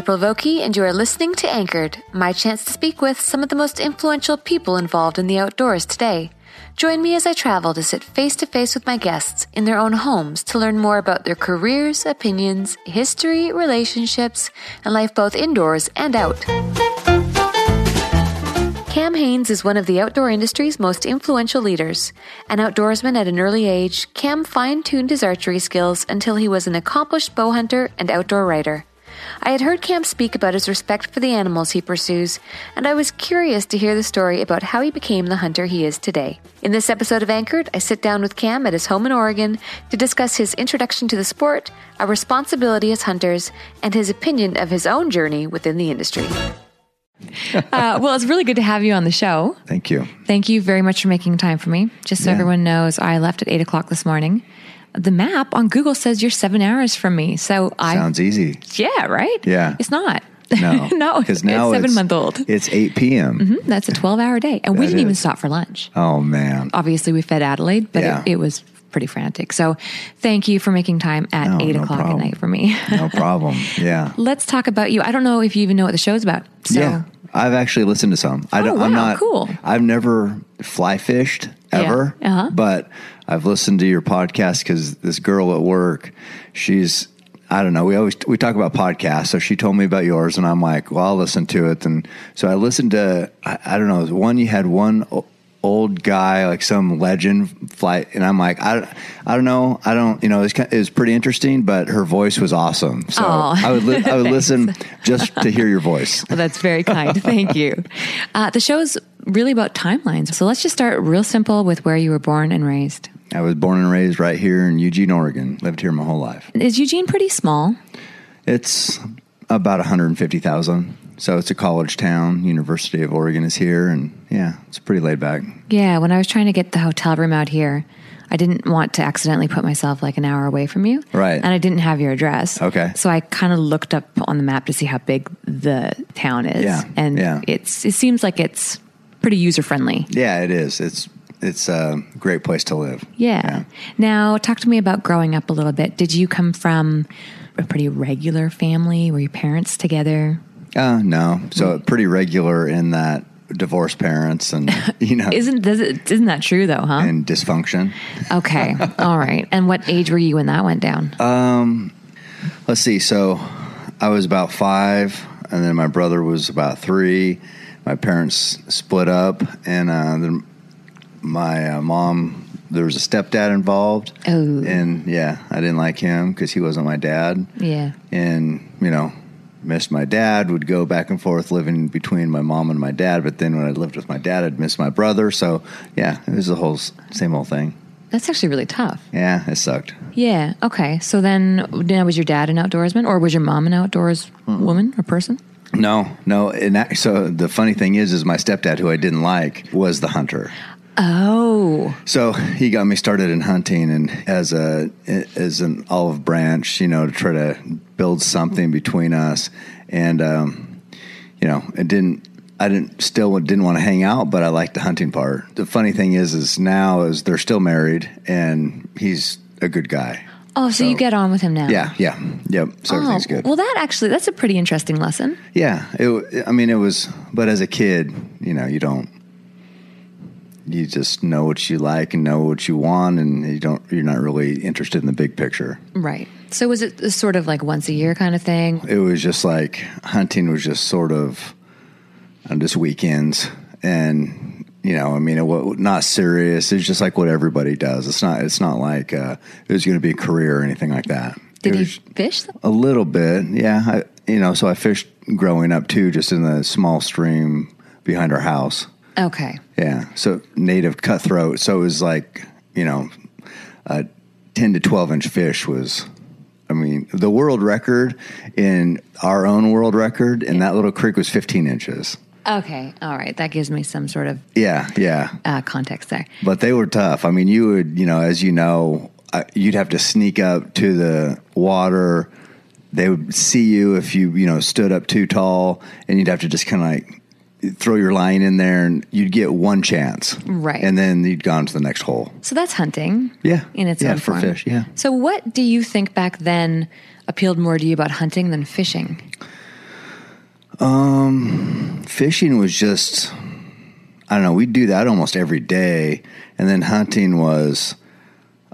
April Vokey, and you are listening to Anchored, my chance to speak with some of the most influential people involved in the outdoors today. Join me as I travel to sit face to face with my guests in their own homes to learn more about their careers, opinions, history, relationships, and life both indoors and out. Cam Hanes is one of the outdoor industry's most influential leaders. An outdoorsman at an early age, Cam fine tuned his archery skills until he was an accomplished bow hunter and outdoor writer. I had heard Cam speak about his respect for the animals he pursues, and I was curious to hear the story about how he became the hunter he is today. In this episode of Anchored, I sit down with Cam at his home in Oregon to discuss his introduction to the sport, our responsibility as hunters, and his opinion of his own journey within the industry. uh, well, it's really good to have you on the show. Thank you. Thank you very much for making time for me. Just so Yeah. everyone knows, I left at eight o'clock this morning. The map on Google says you're seven hours from me. So I, Sounds easy. yeah, right? Yeah. It's not. No, no, because it's now seven month old. It's eight p.m. Mhm, That's a 12 hour day. And we didn't even stop for lunch. Oh man, Obviously, we fed Adelaide, but Yeah. it, it was pretty frantic. So thank you for making time at No, eight no o'clock problem. at night for me. no problem. Yeah, Let's talk about you. I don't know if you even know what the show's about. So yeah. I've actually listened to some. I Oh, don't. I'm not cool. I've never fly fished ever, Yeah, uh-huh. but I've listened to your podcast because this girl at work, she's. I don't know. We always we talk about podcasts, so she told me about yours, and I'm like, well, I'll listen to it. And so I listened to. I, I don't know. One you had one old guy, like some legend flight, and I'm like, I, I don't know. I don't. You know, it was, kind- it was pretty interesting, but her voice was awesome. So Aw. I would li- I would listen just to hear your voice. Well, that's very kind. Thank you. Uh, the show's really about timelines. So let's just start real simple with where you were born and raised. I was born and raised right here in Eugene, Oregon. Lived here my whole life. Is Eugene pretty small? It's about 150,000. So it's a college town. University of Oregon is here, and yeah, it's pretty laid back. Yeah, when I was trying to get the hotel room out here, I didn't want to accidentally put myself like an hour away from you. Right. And I didn't have your address. Okay. So I kind of looked up on the map to see how big the town is. Yeah, And yeah. it's it seems like it's pretty user friendly. Yeah, it is. It's it's a great place to live. Yeah. Now, talk to me about growing up a little bit. Did you come from a pretty regular family? Were your parents together? Uh, no, so pretty regular in that divorced parents and you know Isn't does it, isn't that true though, huh? and dysfunction. Okay. All right. And what age were you when that went down? Um Let's see. So I was about five, and then my brother was about three. My parents split up, and uh, then my uh, mom. There was a stepdad involved, Oh. and yeah, I didn't like him because he wasn't my dad. yeah. and you know missed my dad would go back and forth living between my mom and my dad but then when i lived with my dad i'd miss my brother so yeah it was the whole same old thing That's actually really tough. Yeah, it sucked. Yeah. Okay. So then, now was your dad an outdoorsman, or was your mom an outdoors woman or person? No, no. And that, so the funny thing is, is my stepdad, who I didn't like, was the hunter. Oh, So he got me started in hunting, and as a as an olive branch, you know, to try to build something between us. And um, you know, it didn't. I didn't still didn't want to hang out, but I liked the hunting part. The funny thing is, is now is they're still married, and he's a good guy. oh, so, you get on with him now? Yeah, yeah, yep. So Oh, everything's good. well, that actually that's a pretty interesting lesson. Yeah, it, I mean, it was, but as a kid, you know, you don't, you just know what you like and know what you want, and you don't, you're not really interested in the big picture. Right. So was it sort of like once a year kind of thing? It was just like hunting was just sort of on just weekends, and you know, I mean, it was not serious. It's just like what everybody does. It's not, it's not like uh, it was going to be a career or anything like that. Did you fish? A little bit, yeah. I, you know, so I fished growing up too, just in the small stream behind our house. Okay. Yeah, so native cutthroat. So it was like you know, a ten to twelve inch fish was. I mean, the world record in our own world record in that little creek was fifteen inches. Okay. All right. That gives me some sort of Yeah, yeah. uh, context there. But they were tough. I mean, you would, you know, as you know, uh, you'd have to sneak up to the water. They would see you if you, you know, stood up too tall, and you'd have to just kind of like throw your line in there, and you'd get one chance, Right. And then you'd go on to the next hole. So that's hunting. Yeah. In its Yeah, own for form. fish, yeah. So what do you think back then appealed more to you about hunting than fishing? Fishing was just, I don't know, we'd do that almost every day, and then hunting was,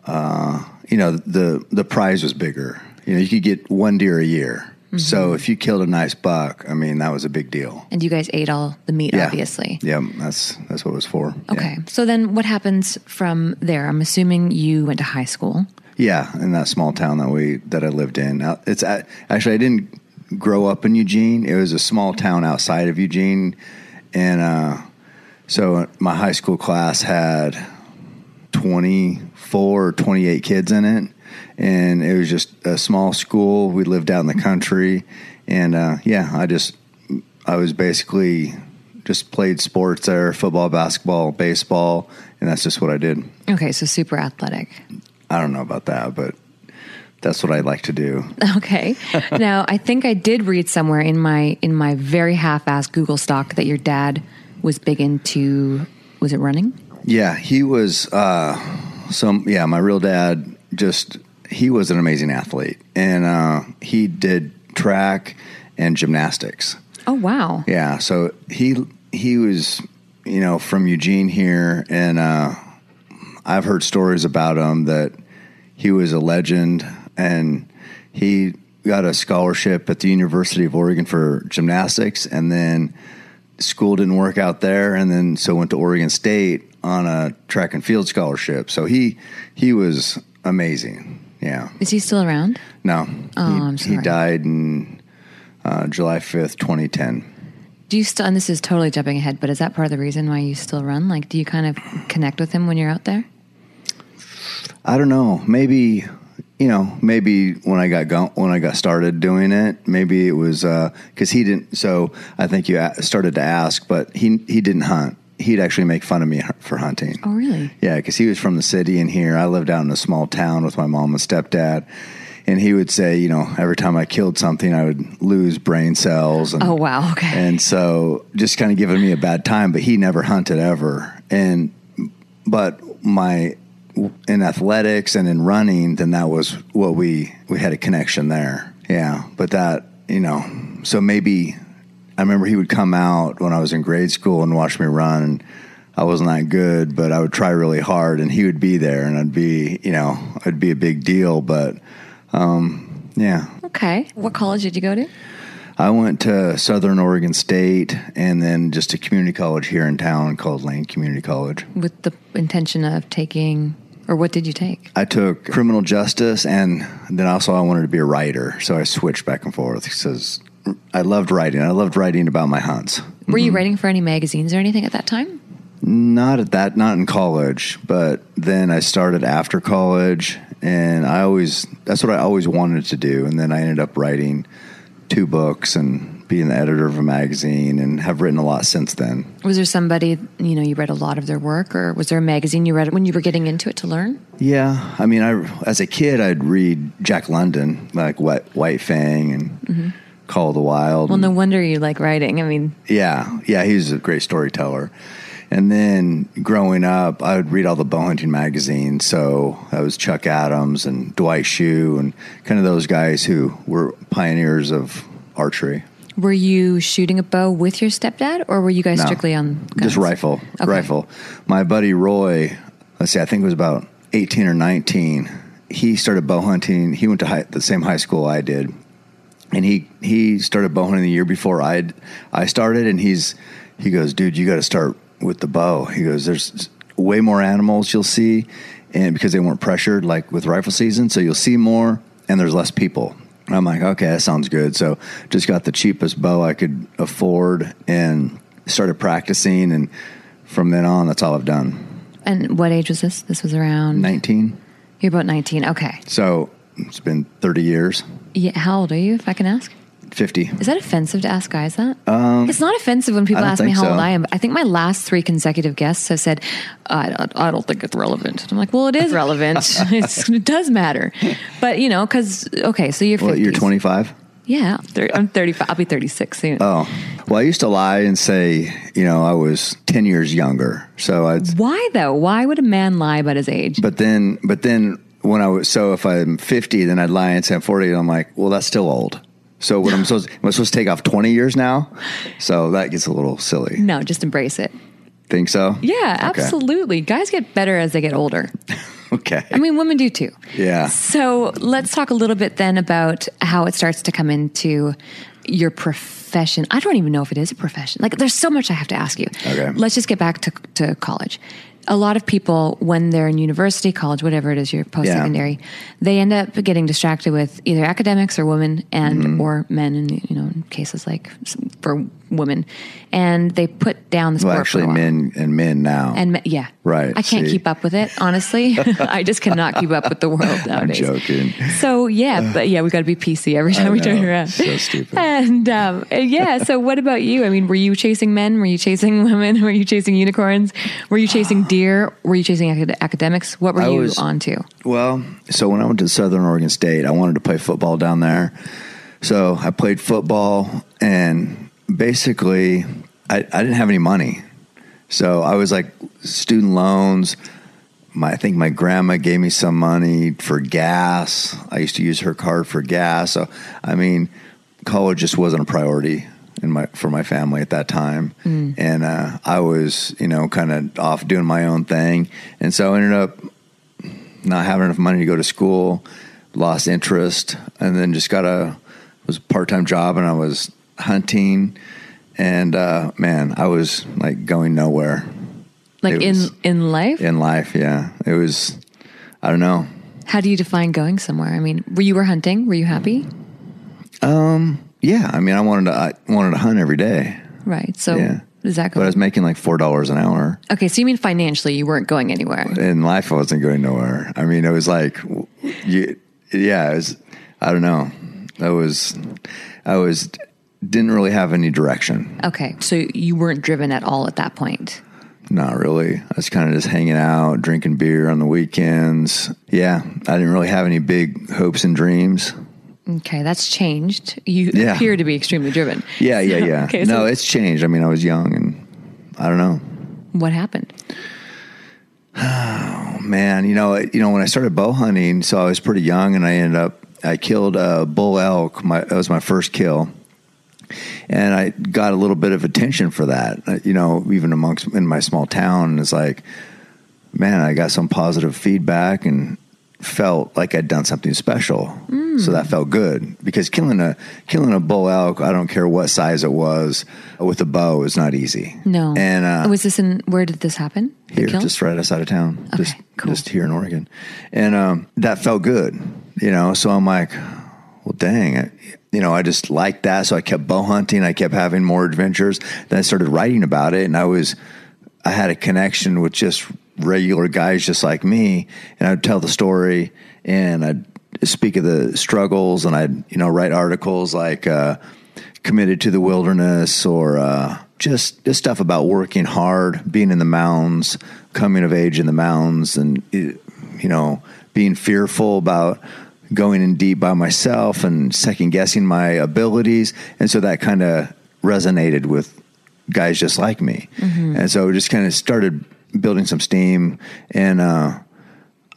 uh, you know, the the prize was bigger. You know, you could get one deer a year. Mm-hmm. So if you killed a nice buck, I mean, that was a big deal. And you guys ate all the meat, Yeah. obviously. Yeah, that's that's what it was for. Yeah. Okay. So then what happens from there? I'm assuming you went to high school. Yeah, in that small town that we that I lived in. It's actually I didn't grow up in Eugene. It was a small town outside of Eugene, and uh, so my high school class had twenty four or twenty eight kids in it, and it was just a small school. We lived out in the country, and uh, yeah, I just I was basically just played sports there: football, basketball, baseball, and that's just what I did. Okay. So super athletic. I don't know about that, but that's what I like to do. Okay. now, I think I did read somewhere in my in my very half-assed Google stalk that your dad was big into was it running? Yeah, he was. Uh, some yeah, my real dad just he was an amazing athlete, and uh, he did track and gymnastics. Oh wow. Yeah, so he he was you know from Eugene here, and uh, I've heard stories about him that he was a legend, and he got a scholarship at the University of Oregon for gymnastics, and then school didn't work out there, and then so went to Oregon State on a track and field scholarship. So he he was amazing. Yeah, Is he still around? no, Oh, he, I'm he died in uh, July fifth, twenty ten. Do you still and this is totally jumping ahead, but is that part of the reason why you still run? Like do you kind of connect with him when you're out there? I don't know. Maybe you know. Maybe when I got go- when I got started doing it, maybe it was because he didn't. So I think you a- started to ask, but he he didn't hunt. He'd actually make fun of me for hunting. Oh really? Yeah, because he was from the city and here. I lived out in a small town with my mom and stepdad. And he would say, you know, every time I killed something, I would lose brain cells. And, Oh wow, okay. and so just kind of giving me a bad time, but he never hunted ever. And, but my, in athletics and in running, then that was what we, we had a connection there. Yeah. But that, you know, so maybe I remember he would come out when I was in grade school and watch me run and I wasn't that good, but I would try really hard and he would be there and I'd be, you know, it'd be a big deal, but, um, yeah, Okay. What college did you go to? I went to Southern Oregon State and then just a community college here in town called Lane Community College. With the intention of taking or what did you take? I took criminal justice and then also I wanted to be a writer. So I switched back and forth because I loved writing. I loved writing about my hunts. Were you mm-hmm. writing for any magazines or anything at that time? Not at that, not in college, but then I started after college, and I always that's what I always wanted to do, and then I ended up writing two books and being the editor of a magazine, and have written a lot since then. Was there somebody, you know, you read a lot of their work, or was there a magazine you read when you were getting into it to learn? Yeah, I mean, I as a kid I'd read Jack London, like White, White Fang and mm-hmm. Call of the Wild. Well, no wonder you like writing. I mean, Yeah, yeah, he's a great storyteller. And then growing up, I would read all the bow hunting magazines. So that was Chuck Adams and Dwight Schuh and kind of those guys who were pioneers of archery. were you shooting a bow with your stepdad, or were you guys No, strictly on guns? Just rifle, Okay. rifle. My buddy Roy, let's see, I think it was about 18 or 19. He started bow hunting. He went to high, the same high school I did. And he, he started bow hunting the year before I I started. And he's he goes, dude, you got to start with the bow. He goes, there's way more animals you'll see, and because they weren't pressured like with rifle season, so you'll see more, and there's less people. I'm like, okay, that sounds good. So just got the cheapest bow I could afford and started practicing, and from then on, that's all I've done. And what age was this? This was around. 19. You're about 19. Okay. So it's been 30 years, Yeah. How old are you, if I can ask? 50. Is that offensive to ask guys that? it's not offensive when people Um, I don't ask me how so. old I am. I think my last three consecutive guests have said, I don't, I don't think it's relevant. And I'm like, well, it is relevant. it's, it does matter. But, you know, because, okay, so you're 50. Well, you're 25. Yeah. I'm 35. I'll be 36 soon. Oh, well, I used to lie and say, you know, I was 10 years younger. So I'd, Why, though? Why would a man lie about his age? but then, but then when I was, so if I'm 50, then I'd lie and say I'm 40. And I'm like, well, that's still old. So what I'm supposed, am I supposed to take off 20 years now? So that gets a little silly. No, just embrace it. Think so? Yeah, Okay. absolutely. Guys get better as they get older. Okay. I mean, women do too. Yeah. So let's talk a little bit then about how it starts to come into your profession. I don't even know if it is a profession. Like, there's so much I have to ask you. Okay. Let's just get back to, to college. A lot of people, when they're in university, college, whatever it is, your post secondary, they end up getting distracted with either academics or women and Mm-hmm. or men, in you know, cases like for women, and they put down the sport. Well, actually, men and men now. And me- yeah, Right, I can't see. keep up with it. Honestly, I just cannot keep up with the world I'm nowadays. joking. So yeah, but yeah, we got to be PC every time we turn around. So stupid. And um, yeah, so what about you? I mean, were you chasing men? Were you chasing women? Were you chasing unicorns? Were you chasing deer? Were you chasing acad- academics? What were I you was- on to? Well, so when I went to Southern Oregon State, I wanted to play football down there. So I played football, and basically, I, I didn't have any money. So I was like student loans. My, I think my grandma gave me some money for gas. I used to use her card for gas. So I mean, college just wasn't a priority in my for my family at that time, and uh, I was you know kind of off doing my own thing, and so I ended up not having enough money to go to school, lost interest, and then just got a was a part time job, and I was hunting, and uh, man, I was like going nowhere Like It in was- in life? in life. Yeah, it was. I don't know. How do you define going somewhere? I mean, were you were hunting? Were you happy? Um. Yeah, I mean, I wanted to I wanted to hunt every day, Right. So Yeah. that but I was making like four dollars an hour. Okay, so you mean financially you weren't going anywhere? in life, I wasn't going nowhere. I mean, it was like, you, yeah, it was. I don't know. I was, I was, didn't really have any direction. Okay, so you weren't driven at all at that point. Not really. I was kind of just hanging out, drinking beer on the weekends. Yeah, I didn't really have any big hopes and dreams. Okay, that's changed. You Yeah. appear to be extremely driven. Yeah, yeah, yeah. Okay, no, so- it's changed. I mean, I was young, and I don't know. What happened? Oh man, you know, you know, when I started bow hunting, so I was pretty young, and I ended up I killed a bull elk. My that was my first kill, and I got a little bit of attention for that. uh, You know, even amongst in my small town, it's like, man, I got some positive feedback and felt like I'd done something special. So that felt good because killing a killing a bull elk, I don't care what size it was, with a bow is not easy. No. and uh, was this in where did this happen? Here, just right outside of town, just cool. just here in Oregon, and um, that felt good, you know. So I'm like, well, dang, I, you know, I just liked that, so I kept bow hunting. I kept having more adventures. Then I started writing about it, and I was, I had a connection with just regular guys just like me, and I'd tell the story and I'd speak of the struggles and I'd you know write articles like uh, committed to the wilderness or uh, just just stuff about working hard, being in the mountains, coming of age in the mountains, and you know being fearful about going in deep by myself and second guessing my abilities, and so that kind of resonated with guys just like me, mm-hmm. and so it just kind of started building some steam, and uh,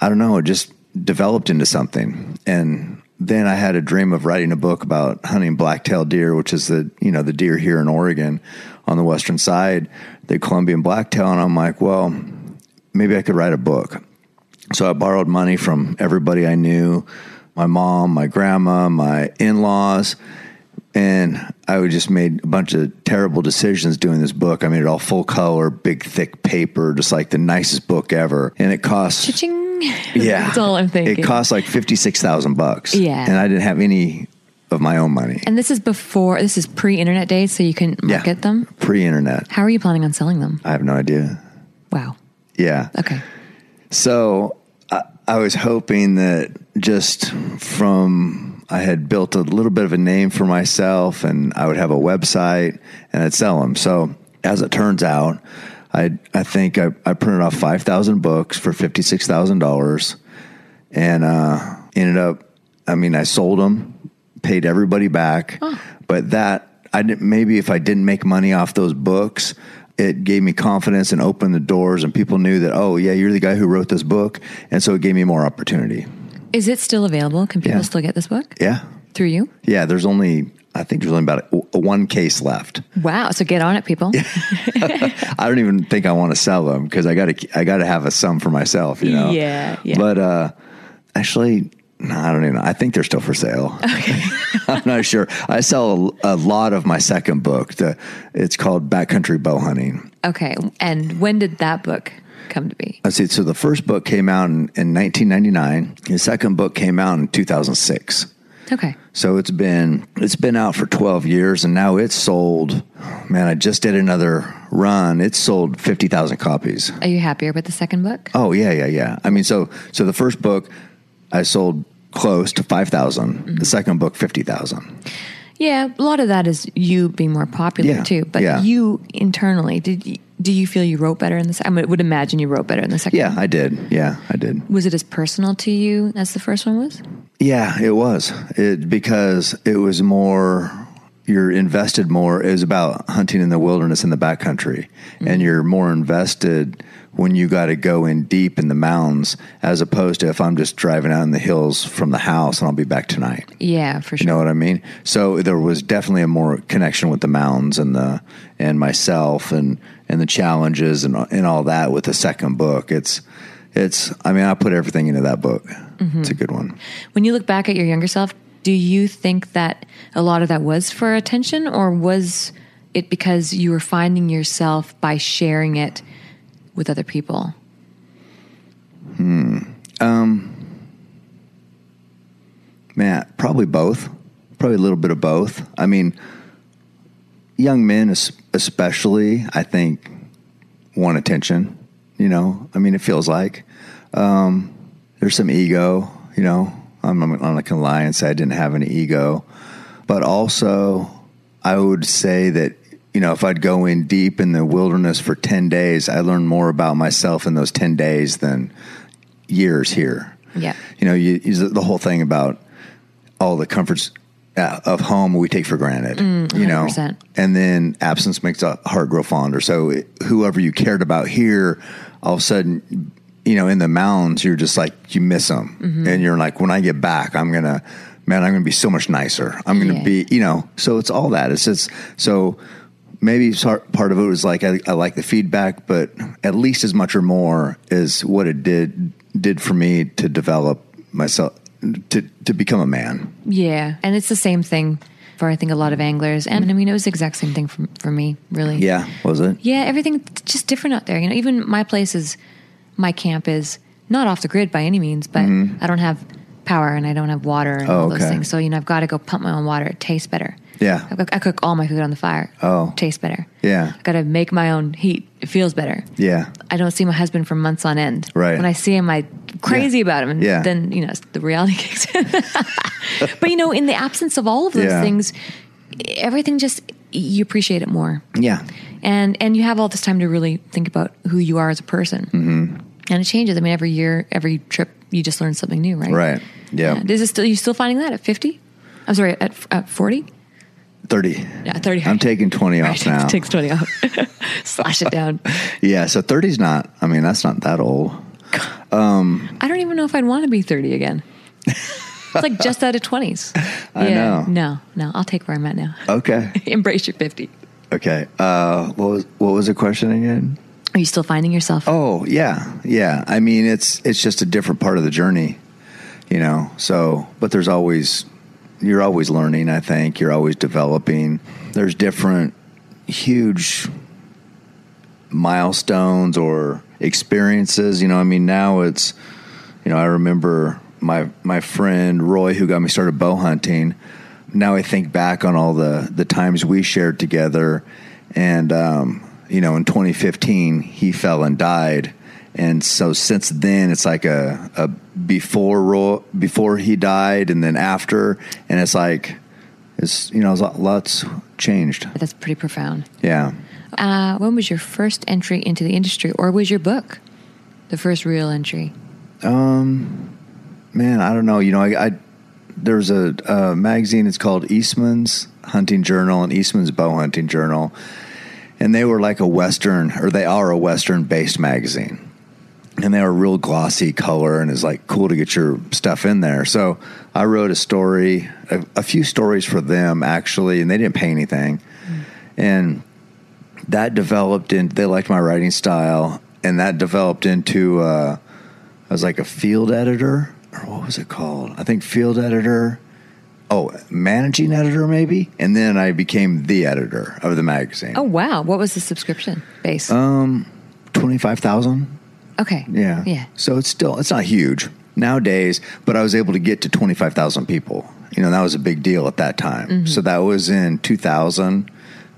I don't know, it just developed into something, and then I had a dream of writing a book about hunting black-tailed deer, which is the you know the deer here in Oregon on the western side, the Columbian blacktail, and I'm like, well, maybe I could write a book. So I borrowed money from everybody I knew, my mom, my grandma, my in-laws, and I just made a bunch of terrible decisions doing this book. I made it all full color, big thick paper, just like the nicest book ever, and it cost. Cha-ching. Yeah, that's all I'm thinking. It cost like fifty six thousand bucks. Yeah, and I didn't have any of my own money. And this is before this is pre-internet days, so you can market yeah, them. Pre-internet. How are you planning on selling them? I have no idea. Wow. Yeah. Okay. So I, I was hoping that just from I had built a little bit of a name for myself, and I would have a website and I'd sell them. So as it turns out, I I think I, I printed off five thousand books for fifty six thousand dollars, and uh, ended up. I mean, I sold them, paid everybody back, oh. but that I didn't. Maybe if I didn't make money off those books, it gave me confidence and opened the doors, and people knew that. Oh, yeah, you're the guy who wrote this book, and so it gave me more opportunity. Is it still available? Can people yeah. still get this book? Yeah. Through you? Yeah. There's only I think there's only about a, one case left. Wow! So get on it, people. I don't even think I want to sell them because I got to I got to have a sum for myself, you know. Yeah, yeah. But uh, actually, no, I don't even know. I think they're still for sale. Okay. I'm not sure. I sell a, a, lot of my second book. The, it's called Backcountry Bow Hunting. Okay. And when did that book come to be? Let's see. So the first book came out in, in 1999. The second book came out in 2006. Okay. So it's been it's been out for 12 years and now it's sold man, I just did another run. It's sold 50,000 copies. Are you happier with the second book? Oh, yeah, yeah, yeah. I mean, so so the first book I sold close to 5,000. Mm-hmm. The second book 50,000. Yeah, a lot of that is you being more popular yeah, too. But yeah. you internally, did you, do you feel you wrote better in the second? I would imagine you wrote better in the second. Yeah, I did. Yeah, I did. Was it as personal to you as the first one was? Yeah, it was. It because it was more. You're invested more. It was about hunting in the wilderness in the backcountry, mm-hmm. and you're more invested when you got to go in deep in the mountains as opposed to if I'm just driving out in the hills from the house and I'll be back tonight. Yeah, for sure. You know what I mean? So there was definitely a more connection with the mountains and the and myself and and the challenges and and all that with the second book. It's it's I mean I put everything into that book. Mm-hmm. It's a good one. When you look back at your younger self, do you think that a lot of that was for attention or was it because you were finding yourself by sharing it with other people? Hmm. Um, man, probably both. Probably a little bit of both. I mean, young men, especially, I think, want attention. You know, I mean, it feels like um, there's some ego. You know, I'm, I'm not gonna lie and say I didn't have any ego, but also I would say that you know, if I'd go in deep in the wilderness for 10 days, I learned more about myself in those 10 days than years here. Yeah. You know, you, you, the whole thing about all the comforts uh, of home we take for granted, mm, you know, and then absence makes a heart grow fonder. So it, whoever you cared about here, all of a sudden, you know, in the mountains, you're just like, you miss them. Mm-hmm. And you're like, when I get back, I'm going to, man, I'm going to be so much nicer. I'm going to yeah. be, you know, so it's all that. It's just, so maybe part of it was like I, I, like the feedback, but at least as much or more is what it did did for me to develop myself to to become a man. Yeah, and it's the same thing for I think a lot of anglers, and I mean it was the exact same thing for for me, really. Yeah, was it? Yeah, everything just different out there. You know, even my place is my camp is not off the grid by any means, but mm-hmm. I don't have power and I don't have water and oh, all those okay. things. So you know, I've got to go pump my own water. It tastes better. Yeah. I, cook- I cook all my food on the fire. Oh. tastes better. Yeah. I got to make my own heat. It feels better. Yeah. I don't see my husband for months on end. Right. When I see him, I crazy about him, and Yeah. then you know the reality kicks in. but you know, in the absence of all of those Yeah. things, everything just you appreciate it more, Yeah. and and you have all this time to really think about who you are as a person, mm-hmm. and it changes. I mean, every year, every trip, you just learn something new, right? Right. Yeah. Is it still you still finding that at fifty? I'm sorry, at at forty. 30. Yeah, thirty. I'm taking 20 off now. Takes twenty off. Slash it down. Yeah. So 30's not, I mean, that's not that old. I don't even know if I'd want to be 30 again. It's like just out of 20s. I know. No, no, I'll take where I'm at now. Okay. Embrace your 50. Okay. Uh, what was, what was the question again? Are you still finding yourself? Oh yeah, yeah. I mean, it's it's just a different part of the journey, you know. So, but there's always you're always learning. I think you're always developing. There's different huge milestones or experiences. You know, I mean, now it's you know, I remember my my friend Roy who got me started bow hunting. Now I think back on all the the times we shared together, and um, you know, in 2015 he fell and died, and so since then it's like a, a before before he died and then after, and it's like it's you know lots changed. That's pretty profound. Yeah. Uh, when was your first entry into the industry, or was your book the first real entry? um Man, I don't know. You know, I, I there's a, a magazine. It's called Eastman's Hunting Journal and Eastman's Bow Hunting Journal, and they were like a Western, or they are a Western-based magazine, and they are real glossy color, and it's like cool to get your stuff in there. So I wrote a story, a, a few stories for them actually, and they didn't pay anything, and that developed in. They liked my writing style, and that developed into. Uh, I was like a field editor, or what was it called? I think field editor. Oh, managing editor maybe, and then I became the editor of the magazine. Oh, wow. What was the subscription base? um twenty five thousand. Okay. Yeah, Yeah. So it's still it's not huge nowadays, but I was able to get to twenty five thousand people. You know that was a big deal at that time. Mm-hmm. So that was in two thousand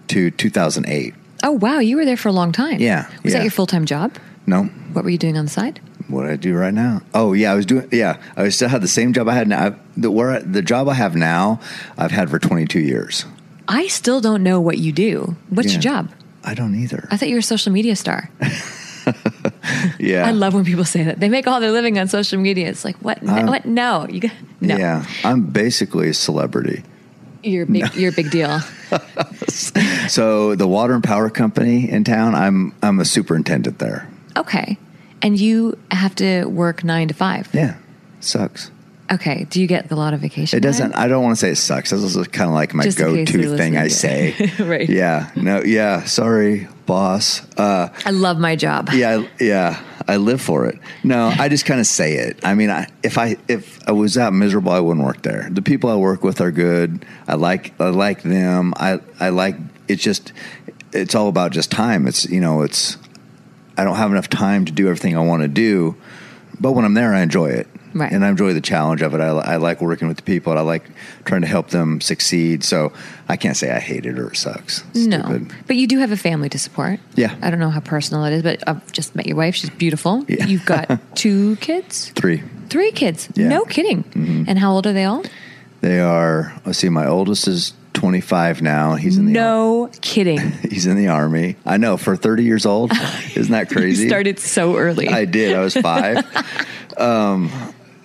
to two thousand eight. Oh, wow. You were there for a long time. Yeah, Was yeah. that your full time job? No, What were you doing on the side? what I do right now. Oh yeah, I was doing. Yeah, I still had the same job I had now. I, the where I- the job I have now, I've had for twenty two years. I still don't know what you do. What's Yeah. your job? I don't either. I thought you were a social media star. yeah, I love when people say that. They make all their living on social media. It's like, what? No, what? No. You got, no. Yeah, I'm basically a celebrity. You're big, you're a big deal. So the water and power company in town, I'm I'm a superintendent there. Okay. And you have to work nine to five. Yeah, sucks. Okay. Do you get a lot of vacation? It doesn't. time? I don't want to say it sucks. This is kind of like my Just go-to thing I say. yeah. Right. Yeah. No. Yeah. Sorry, boss. Uh, I love my job. yeah. I- Yeah. I live for it. No, I just kind of say it. I mean, I, if I if I was that miserable, I wouldn't work there. The people I work with are good. I like I like them. I I like. It's just. It's all about just time. It's you know. It's. I don't have enough time to do everything I want to do, but when I'm there, I enjoy it. Right. And I enjoy the challenge of it. I, I like working with the people. And I like trying to help them succeed. So I can't say I hate it or it sucks. No. Stupid. But you do have a family to support. Yeah. I don't know how personal it is, but I've just met your wife. She's beautiful. Yeah. You've got two kids? Three. Three kids. Yeah. Mm-hmm. No kidding. And how old are they all? They are. Let's see. My oldest is 25 now. He's in the No kidding. He's in the army. I know for 30 years old. Isn't that crazy? You started so early. I did. I was five. um,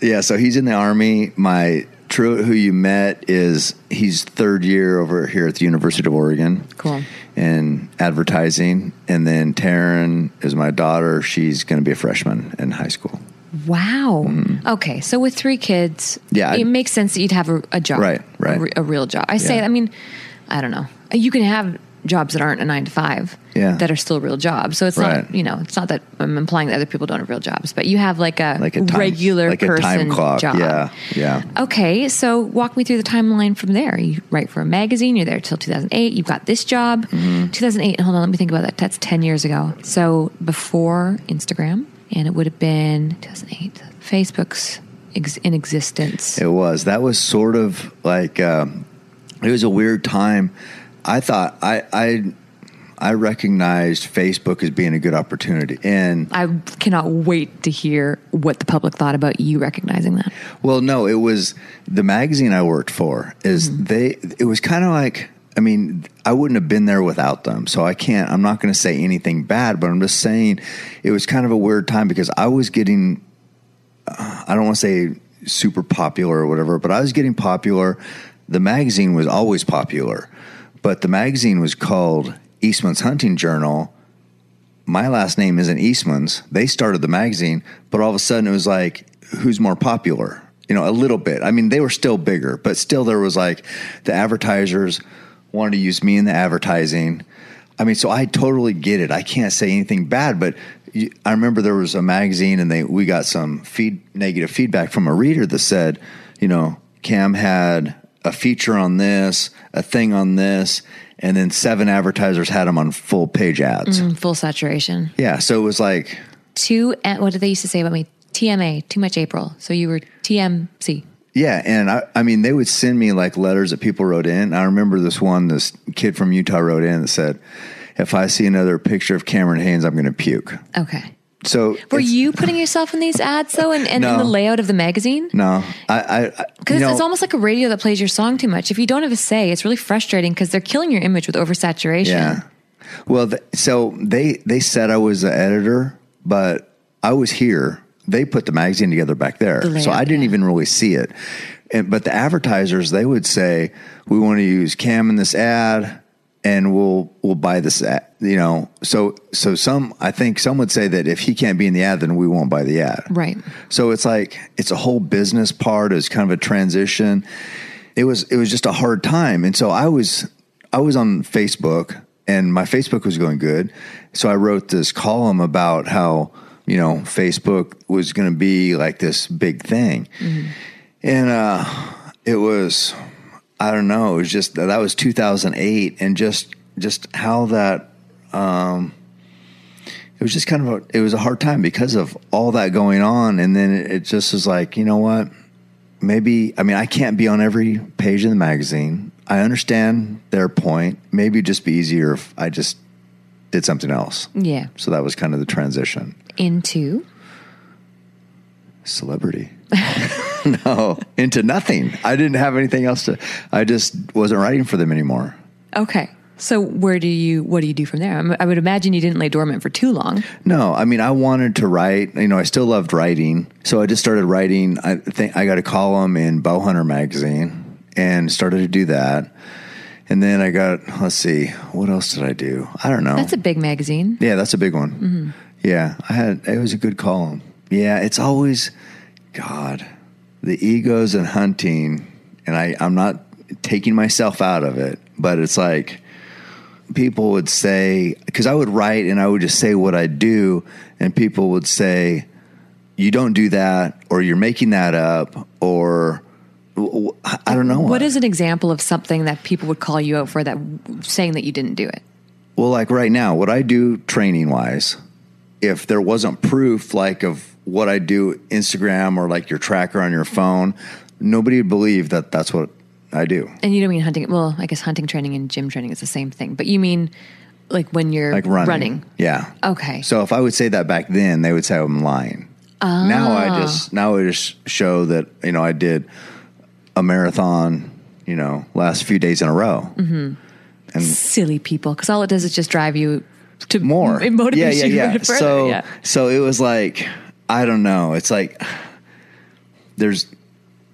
yeah. So he's in the army. My Truett, who you met, is he's third year over here at the University of Oregon. Cool. In advertising, and then Taryn is my daughter. She's going to be a freshman in high school. Wow. Okay, so with three kids, Mm-hmm. Yeah, it I- makes sense that you'd have a, a job, Right, right. a, re- a real job. I say, Yeah. I mean, I don't know. You can have jobs that aren't a nine to five, Yeah. that are still real jobs. So it's Right. not, you know, it's not that I'm implying that other people don't have real jobs, but you have like a, Like a time, regular like a person time clock. job. Yeah. Yeah. Okay, so walk me through the timeline from there. You write for a magazine, you're there till 2008, you've got this job. Mm-hmm. 2008, hold on, let me think about that. That's 10 years ago. So before Instagram, and it would have been 2008, Facebook's ex- in existence. It was. That was sort of like um, it was a weird time. I thought I I I recognized Facebook as being a good opportunity, and I cannot wait to hear what the public thought about you recognizing that. well, no, it was the magazine I worked for. Is they? It was kind of like. I mean, I wouldn't have been there without them, so I can't. I'm not going to say anything bad, but I'm just saying it was kind of a weird time because I was getting. uh, I don't want to say super popular or whatever, but I was getting popular. The magazine was always popular, but the magazine was called Eastman's Hunting Journal. My last name isn't Eastman's. They started the magazine, but all of a sudden it was like, who's more popular? You know, a little bit. I mean, they were still bigger, but still there was like the advertisers wanted to use me in the advertising. I mean, so I totally get it. I can't say anything bad, but I remember there was a magazine and they we got some feed negative feedback from a reader that said, you know, Cam had a feature on this, a thing on this, and then seven advertisers had them on full page ads. Mm, Full saturation. Yeah, so it was like Too, uh, what did they used to say about me? TMA, too much April. So you were TMC. Yeah, and I, I mean, they would send me like letters that people wrote in. I remember this one, this kid from Utah wrote in that said, "If I see another picture of Cameron Hanes, I'm going to puke." Okay. So Were you putting yourself in these ads though, and, and in the layout of the magazine? No, I, Because know, it's almost like a radio that plays your song too much. If you don't have a say, it's really frustrating because they're killing your image with oversaturation. yeah. Well, th- so they they said I was the editor, but I was here. They put the magazine together back there, The so I didn't yeah. even really see it. And, but the advertisers, they would say, "We want to use Cam in this ad." And we'll we'll buy this ad, you know so so some i think some would say that if he can't be in the ad then we won't buy the ad. Right. so it's like it's a whole business part it's kind of a transition. It was it was just a hard time. And so i was i was on facebook and my facebook was going good. So i wrote this column about how you know facebook was going to be like this big thing. And uh it was I don't know. It was just that was 2008, and just just how that. Um, it was just kind of a, it was a hard time because of all that going on, and then it, it just was like, you know what? Maybe I mean I can't be on every page of the magazine. I understand their point. Maybe it'd just be easier if I just did something else. Yeah. So that was kind of the transition. Into Celebrity. no, into nothing. I didn't have anything else to. I just wasn't writing for them anymore. okay. So where do you what do you do from there? I'm- would imagine you didn't lay dormant for too long. No, I mean, I wanted to write. You know, I still loved writing, so I just started writing. I think I got a column in Bowhunter magazine and started to do that. And then I got, let's see, what else did I do? I don't know. That's a big magazine. yeah, that's a big one. Mm-hmm. Yeah, I had it was a good column. Yeah, it's always God, the egos and hunting, and I I'm not taking myself out of it, but it's like people would say because I would write and I would just say what I do, and people would say, "You don't do that," or "You're making that up," or I don't know What is an example of something that people would call you out for that saying that you didn't do it? Well, like right now, what I do training wise, if there wasn't proof like of what I do Instagram or like your tracker on your phone, nobody would believe that that's what I do. And you don't mean hunting. Well, I guess hunting training and gym training is the same thing. But you mean like when you're Like running. Yeah. Okay. So if I would say that back then, they would say I'm lying. Now Ah. I just now I just show that you know I did a marathon, you know, last few days in a row. Mm-hmm. Silly people, because all it does is just drive you to more. It motivates yeah, yeah, you yeah. further. So, yeah. so it was like, I don't know. It's like there's,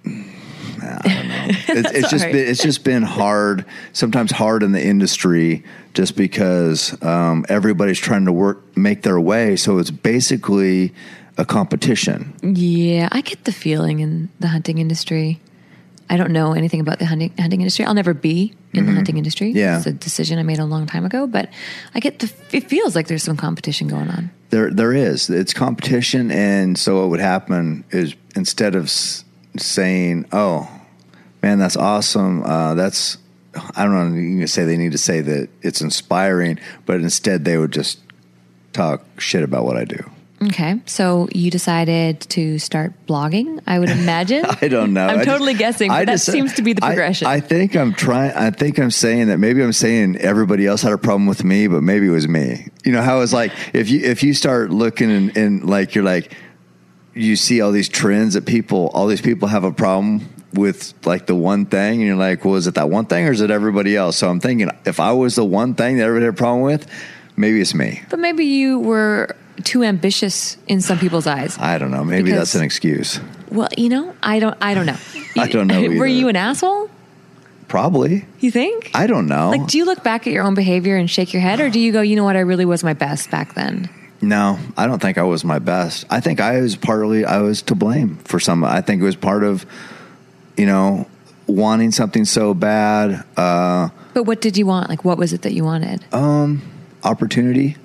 I don't know. It's, it's just been, it's just been hard. Sometimes hard in the industry, just because um, everybody's trying to work, make their way. So it's basically a competition. Yeah, I get the feeling in the hunting industry. I don't know anything about the hunting hunting industry. I'll never be in the hunting industry. Mm-hmm. Yeah. it's a decision I made a long time ago. But I get the. It feels like there's some competition going on. There, there is. It's competition, and so what would happen is instead of saying, "Oh, man, that's awesome," uh, that's I don't know. You can say they need to say that it's inspiring, but instead they would just talk shit about what I do. Okay. So you decided to start blogging, I would imagine. I don't know. I'm I totally just- guessing, I but that just- seems to be the I- progression. I, think I'm trying. I think I'm saying that maybe I'm saying everybody else had a problem with me, but maybe it was me. You know how it's like if you if you start looking and, and like you're like you see all these trends that people all these people have a problem with like the one thing and you're like well is it that one thing or is it everybody else so i'm thinking if i was the one thing that everybody had a problem with maybe it's me but maybe you were too ambitious in some people's eyes. i don't know maybe Because- that's an excuse Well, you know, I don't. I don't know. I don't know Were you an asshole? probably You think? i don't know Like, do you look back at your own behavior and shake your head, or do you go, you know what, I really was my best back then? No, I don't think I was my best. I think I was partly I was to blame for some. I think it was part of, you know, wanting something so bad, uh, But what did you want? Like, what was it that you wanted? Um, opportunity.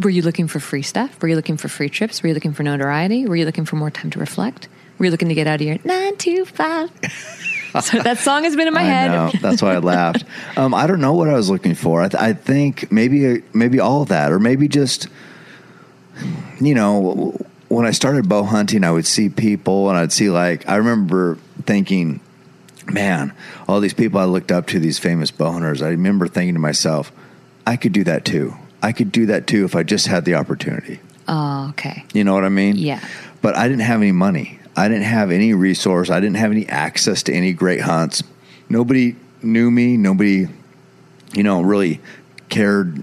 Were you looking for free stuff? Were you looking for free trips? Were you looking for notoriety? Were you looking for more time to reflect? Were you looking to get out of your nine to five? so that song has been in my I head. know. That's why I laughed. Um, I don't know what I was looking for. I, th- I think maybe maybe all of that, or maybe just, you know, when I started bow hunting, I would see people, and I'd see like I remember thinking, man, all these people I looked up to, these famous bow hunters. I remember thinking to myself, I could do that too. I could do that too if I just had the opportunity. Oh, okay. You know what I mean? Yeah. But I didn't have any money. I didn't have any resource. I didn't have any access to any great hunts. Nobody knew me. Nobody, you know, really cared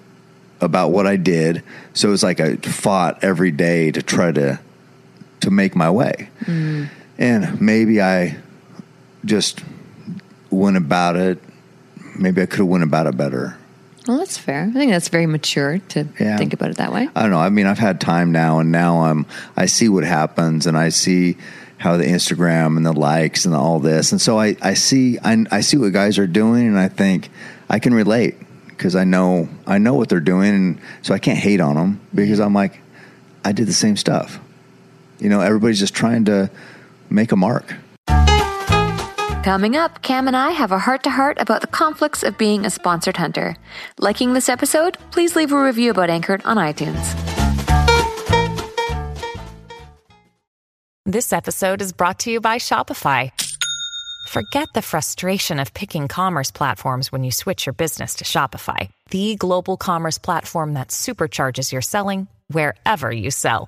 about what I did. So it was like I fought every day to try to to make my way. Mm. And maybe I just went about it. Maybe I could have went about it better. Well, that's fair. I think that's very mature to Yeah. think about it that way. I don't know. I mean, I've had time now, and now I'm. I see what happens, and I see how the Instagram and the likes and all this, and so I, I see I, I see what guys are doing, and I think I can relate because I know I know what they're doing, and so I can't hate on them because I'm like, I did the same stuff. You know, everybody's just trying to make a mark. Coming up, Cam and I have a heart to heart about the conflicts of being a sponsored hunter. Liking this episode? Please leave a review about Anchored on iTunes. This episode is brought to you by Shopify. Forget the frustration of picking commerce platforms when you switch your business to Shopify, the global commerce platform that supercharges your selling wherever you sell.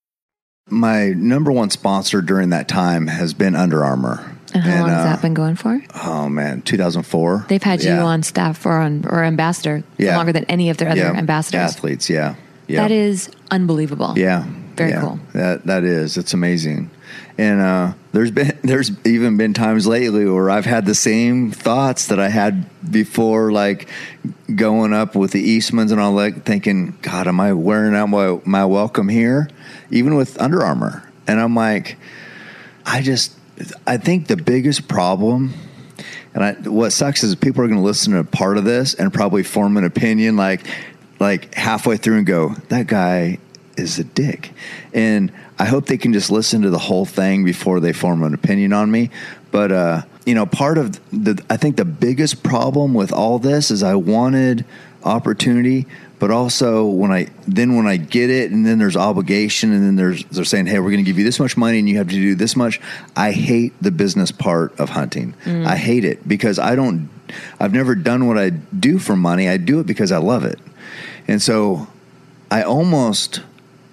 My number one sponsor during that time has been Under Armour. And how long has uh, that been going for? Oh man, 2004. They've had you on staff or on or ambassador Yeah. longer than any of their other Yeah, ambassadors. athletes. Yeah, yeah. That is unbelievable. Yeah. Very yeah. cool. That that is. It's amazing. And uh, there's been there's even been times lately where I've had the same thoughts that I had before, like going up with the Eastmans and all that, thinking, God, am I wearing out my my welcome here? Even with Under Armour, and I'm like, I just I think the biggest problem. And I, what sucks is people are going to listen to a part of this and probably form an opinion like like halfway through and go, that guy is a dick. And I hope they can just listen to the whole thing before they form an opinion on me. But uh, you know, part of the I think the biggest problem with all this is I wanted opportunity, but also when I then when I get it and then there's obligation and then there's they're saying, "Hey, we're going to give you this much money and you have to do this much." I hate the business part of hunting. Mm. I hate it because I don't I've never done what I do for money. I do it because I love it. And so I almost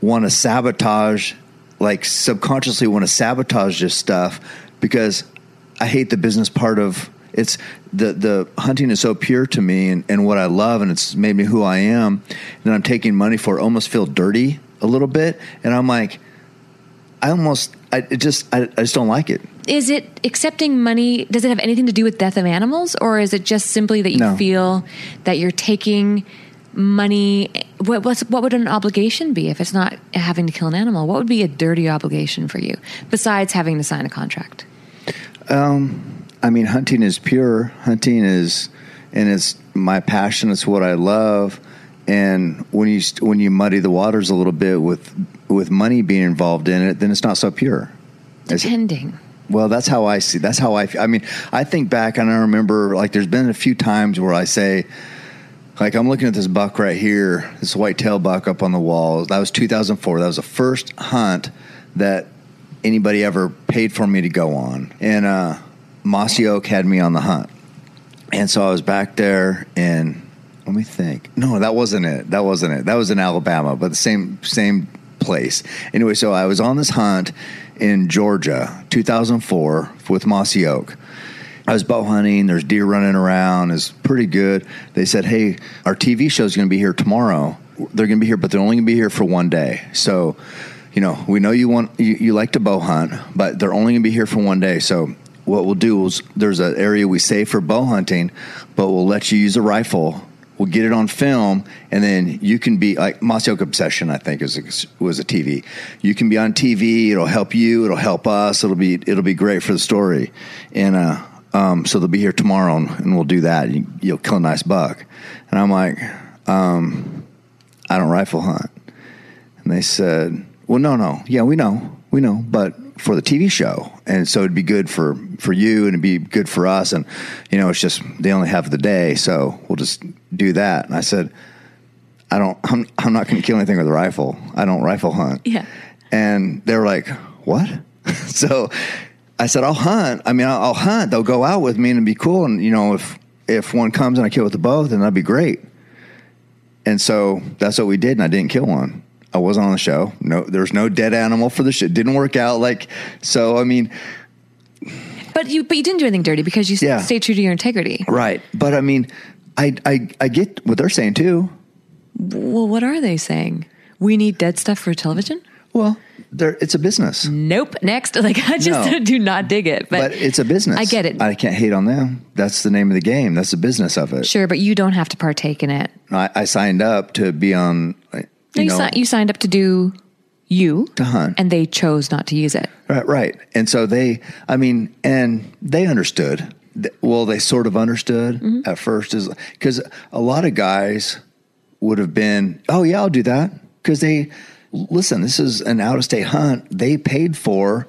want to sabotage like subconsciously want to sabotage this stuff because I hate the business part of it's the the hunting is so pure to me and, and what I love and it's made me who I am and I'm taking money for it, almost feel dirty a little bit, and I'm like, I almost, I it just, I, I just don't like it. Is it accepting money? Does it have anything to do with death of animals, or is it just simply that you No. feel that you're taking money? What what's, what would an obligation be if it's not having to kill an animal? What would be a dirty obligation for you besides having to sign a contract? Um, I mean, hunting is pure. Hunting is, and it's my passion. It's what I love. And when you when you muddy the waters a little bit with with money being involved in it, then it's not so pure. Is it? Well, that's how I see. That's how I. I mean, I think back and I remember like there's been a few times where I say, like I'm looking at this buck right here, this white tail buck up on the wall. That was 2004. That was the first hunt that anybody ever paid for me to go on, and uh, Mossy Oak had me on the hunt, and so I was back there and. Let me think. No, that wasn't it. That wasn't it. That was in Alabama, but the same same place. Anyway, so I was on this hunt in Georgia, 2004, with Mossy Oak. I was bow hunting. There's deer running around. It's pretty good. They said, "Hey, our TV show is going to be here tomorrow. They're going to be here, but they're only going to be here for one day. So, you know, we know you want you, you like to bow hunt, but they're only going to be here for one day. So, what we'll do is there's an area we save for bow hunting, but we'll let you use a rifle. We'll get it on film, and then you can be like Oak Obsession. I think is a, was a TV. You can be on TV. It'll help you. It'll help us. It'll be it'll be great for the story. And uh, um, so they'll be here tomorrow, and, and we'll do that. You, you'll kill a nice buck. And I'm like, um, I don't rifle hunt. And they said, Well, no, no, yeah, we know, we know, but for the TV show, and so it'd be good for for you, and it'd be good for us, and you know, it's just they only have the day, so we'll just do that. And I said, I don't, I'm, I'm not going to kill anything with a rifle. I don't rifle hunt. Yeah. And they were like, What? so I said, I'll hunt. I mean, I'll, I'll hunt. They'll go out with me and it'd be cool. And you know, if if one comes and I kill with the bow, then that'd be great. And so that's what we did, and I didn't kill one. I wasn't on the show. No, there was no dead animal for the shit. Didn't work out. Like, so I mean, But you but you didn't do anything dirty because you Yeah. stayed true to your integrity. right. But I mean, I I I get what they're saying too. Well, what are they saying? We need dead stuff for television? Well, there it's a business, Nope. Next. Like I just No. do not dig it. But, but it's a business. I get it. I can't hate on them. That's the name of the game. That's the business of it. sure, but you don't have to partake in it. I, I signed up to be on. No, You you, know, si- you signed up to do you To hunt. and they chose not to use it. Right, right. And so they, I mean, and they understood. Well, they sort of understood Mm-hmm. at first, is because a lot of guys would have been, oh yeah, I'll do that because they listen. This is an out of state hunt they paid for,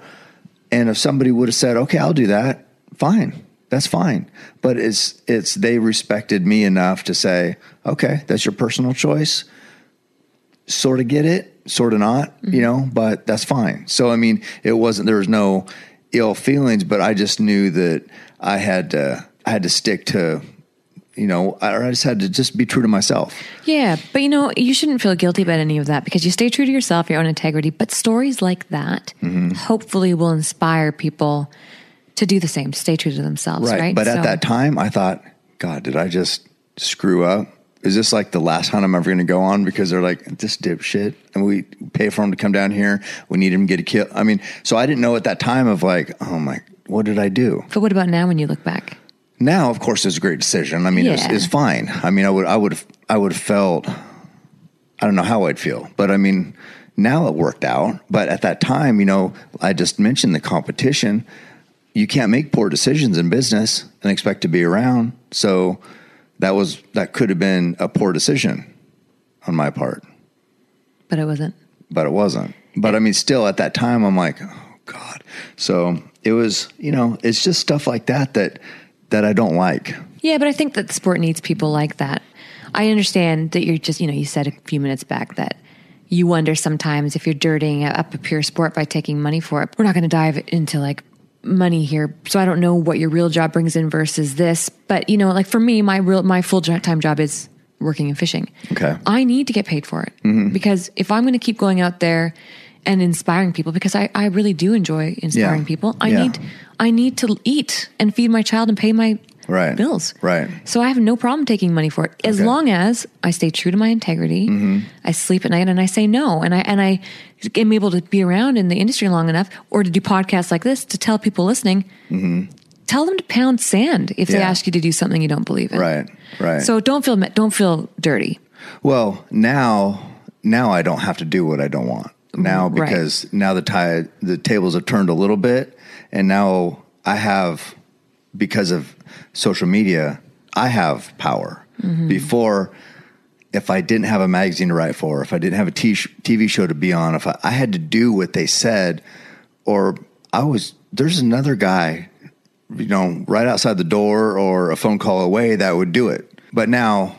and if somebody would have said, okay, I'll do that, fine, that's fine. But it's it's they respected me enough to say, okay, that's your personal choice sort of get it, sort of not, you know, but that's fine. So, I mean, it wasn't, there was no ill feelings, but I just knew that I had to, I had to stick to, you know, I, or I just had to just be true to myself. Yeah, but you know, you shouldn't feel guilty about any of that because you stay true to yourself, your own integrity. But stories like that Mm-hmm. hopefully will inspire people to do the same, stay true to themselves, right? But So- at that time, I thought, God, did I just screw up? Is this like the last hunt I'm ever going to go on? Because they're like, this dipshit, and we pay for him to come down here. We need him to get a kill. I mean, so I didn't know at that time of like, oh my, what did I do? but what about now when you look back? Now, of course, it's a great decision. I mean, it's, Yeah. it's fine. I mean, I would, I would, I would have felt, I don't know how I'd feel, but I mean, now it worked out. But at that time, you know, I just mentioned the competition. You can't make poor decisions in business and expect to be around. So that was that could have been a poor decision on my part, But it wasn't. but it wasn't. But I mean, still at that time, I'm like, oh God. So it was, you know, it's just stuff like that that that I don't like. Yeah, but I think that the sport needs people like that. I understand that you're just, you know, you said a few minutes back that you wonder sometimes if you're dirtying up a pure sport by taking money for it. We're not going to dive into like money here, so I don't know what your real job brings in versus this. But you know, like for me, my real my full time job is working and fishing. Okay. I need to get paid for it mm-hmm. because if I'm going to keep going out there and inspiring people, because I, I really do enjoy inspiring Yeah. people, I Yeah. need I need to eat and feed my child and pay my Right. bills. Right. So I have no problem taking money for it as Okay. long as I stay true to my integrity. Mm-hmm. I sleep at night and I say no, and I and I am able to be around in the industry long enough, or to do podcasts like this to tell people listening. Tell them to pound sand if they Mm-hmm. Ask you to do something you don't believe in. Right. Right. So don't feel don't feel dirty. Well, now now I don't have to do what I don't want. Now Right. because now the tide the tables have turned a little bit and now I have because of social media, I have power. Mm-hmm. Before if I didn't have a magazine to write for, if I didn't have a t- TV show to be on, if I, I had to do what they said, or I was, there's another guy, you know, right outside the door or a phone call away that would do it. But now,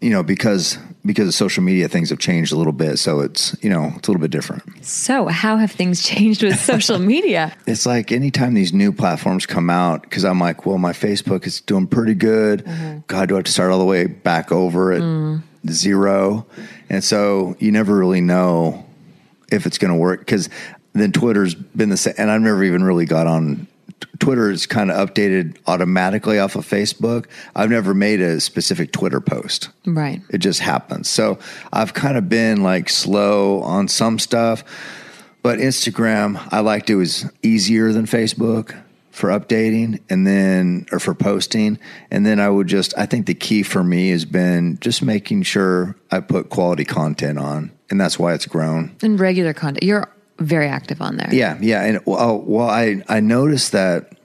you know, because because of social media, things have changed a little bit, so it's you know it's a little bit different. So how have things changed with social media? It's like anytime these new platforms come out, because I'm like, well, my Facebook is doing pretty good. Mm-hmm. God, do I have to start all the way back over at mm. zero? And so you never really know if it's going to work because then Twitter's been the same. And I've never even really got on. Twitter is kind of updated automatically off of Facebook. I've never made a specific Twitter post. Right. It just happens. So I've kind of been like slow on some stuff, but Instagram, I liked it was easier than Facebook for updating and then, or for posting. And then I would just, I think the key for me has been just making sure I put quality content on. And that's why it's grown. And regular content. You're very active on there. Yeah, yeah, and well, well, I I noticed that.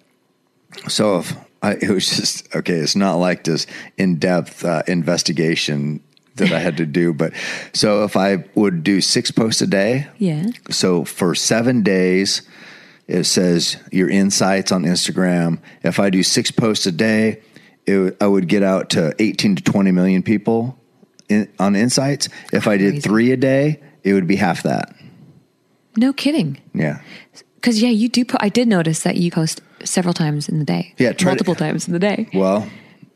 So if I, it was just okay, it's not like this in depth uh, investigation that I had to do, but so if I would do six posts a day, Yeah. so for seven days, it says your insights on Instagram. If I do six posts a day, it, I would get out to 18 to 20 million people in, on insights. If I did Crazy. three a day, it would be half that. No kidding. Yeah. Because yeah, you do. Po- I did notice that you post several times in the day. Yeah, try to- multiple times in the day. Well,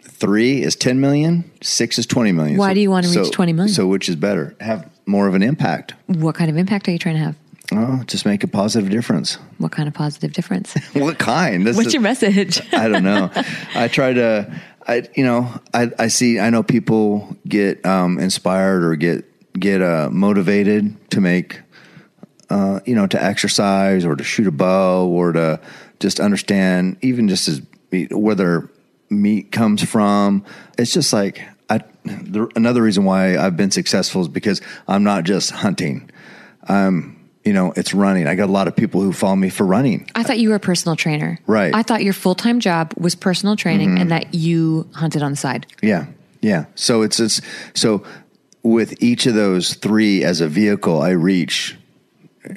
three is 10 million, six is 20 million. Why do you wanna reach so- 20 million? So, which is better? Have more of an impact. What kind of impact are you trying to have? Oh, just make a positive difference. What kind of positive difference? what kind? This What's is- your message? I don't know. I try to, I, you know, I, I see, I know people get um, inspired or get, get uh, motivated to make, uh, you know, to exercise or to shoot a bow or to just understand, even just as where their meat comes from. It's just like, I, the, another reason why I've been successful is because I'm not just hunting. I'm, you know, it's running. I got a lot of people who follow me for running. I thought you were a personal trainer. Right. Mm-hmm. I thought your full time job was personal training and that you hunted on the side. Yeah, yeah. So it's it's so with each of those three as a vehicle, I reach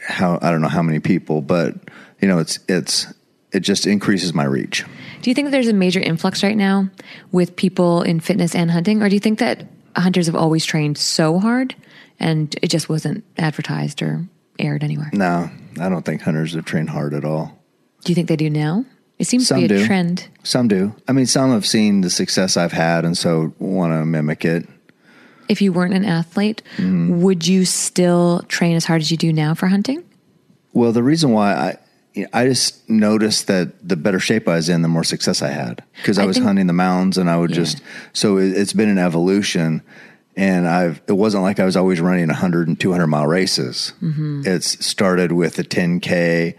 how I don't know how many people, but you know, it's it's it just increases my reach. Do you think that there's a major influx right now with people in fitness and hunting, or do you think that hunters have always trained so hard and it just wasn't advertised or aired anywhere? No, I don't think hunters have trained hard at all. Do you think they do now? It seems Some to be a do. trend. Some do. I mean, some have seen the success I've had, and so want to mimic it. If you weren't an athlete, Mm-hmm. would you still train as hard as you do now for hunting? Well, the reason why I I just noticed that the better shape I was in, the more success I had because I, I was think- hunting the mountains, and I would Yeah. just so it, it's been an evolution. And I've it wasn't like I was always running 100 and 200 mile races. It's started with a 10k,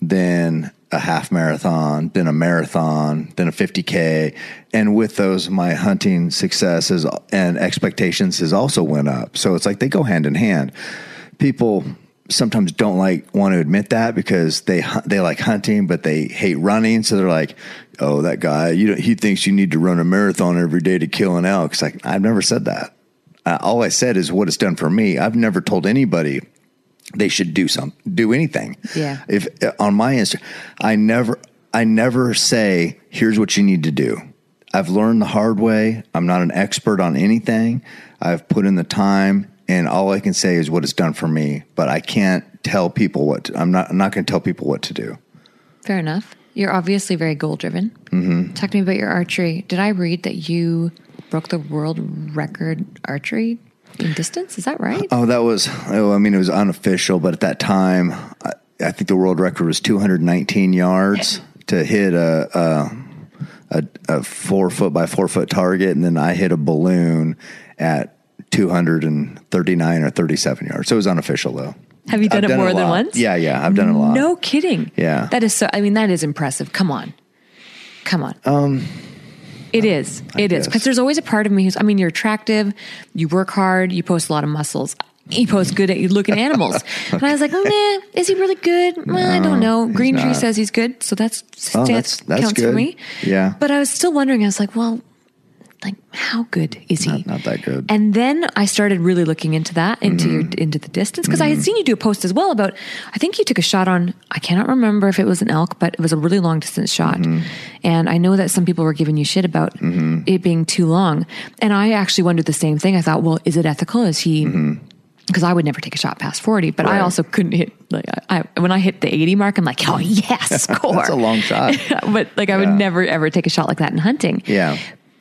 then a half marathon, then a marathon, then a 50k, and with those, my hunting successes and expectations has also went up. So it's like they go hand in hand. People sometimes don't like want to admit that because they they like hunting but they hate running. So they're like oh that guy you he thinks you need to run a marathon every day to kill an elk. It's like I've never said that. All I said is what it's done for me. I've never told anybody they should do some do anything Yeah. if uh, on my Insta I never I never say here's what you need to do I've learned the hard way I'm not an expert on anything I've put in the time and all I can say is what it's done for me but I can't tell people what to, I'm not I'm not going to tell people what to do Fair enough. You're obviously very goal driven. Mm-hmm. Talk to me about your archery. Did I read that you broke the world record archery in distance? Is that right? Oh, that was. Oh, I mean, it was unofficial, but at that time, I, I think the world record was 219 yards to hit a, a a, a four foot by four foot target, and then I hit a balloon at 239 or 37 yards. So it was unofficial though. Have you done I've it done more a than once? Yeah, yeah, I've done it a lot. No kidding. Yeah. That is so. I mean, that is impressive. Come on, come on. Um, it is. It is guess. because there's always a part of me who's. I mean, you're attractive. You work hard. You post a lot of muscles. You post good at looking animals. And I was like, oh, nah, is he really good? Well, I don't know. Green Tree says he's good, so that's, Oh, that that's- that's counts for me. Yeah. But I was still wondering. I was like, well, like how good is he? Not- not that good. And then I started really looking into that, into Mm-hmm. into the distance, because I had seen you do a post as well about. I think you took a shot on. I cannot remember if it was an elk, but it was a really long distance shot. Mm-hmm. And I know that some people were giving you shit about it being too long. And I actually wondered the same thing. I thought, well, is it ethical? Is he? Because I would never take a shot past forty, but I Mm-hmm. Also couldn't hit. Like I, I, when I hit the eighty mark, I'm like, oh yes, score. That's a long shot. but like I would never ever take a shot like that in hunting. Yeah.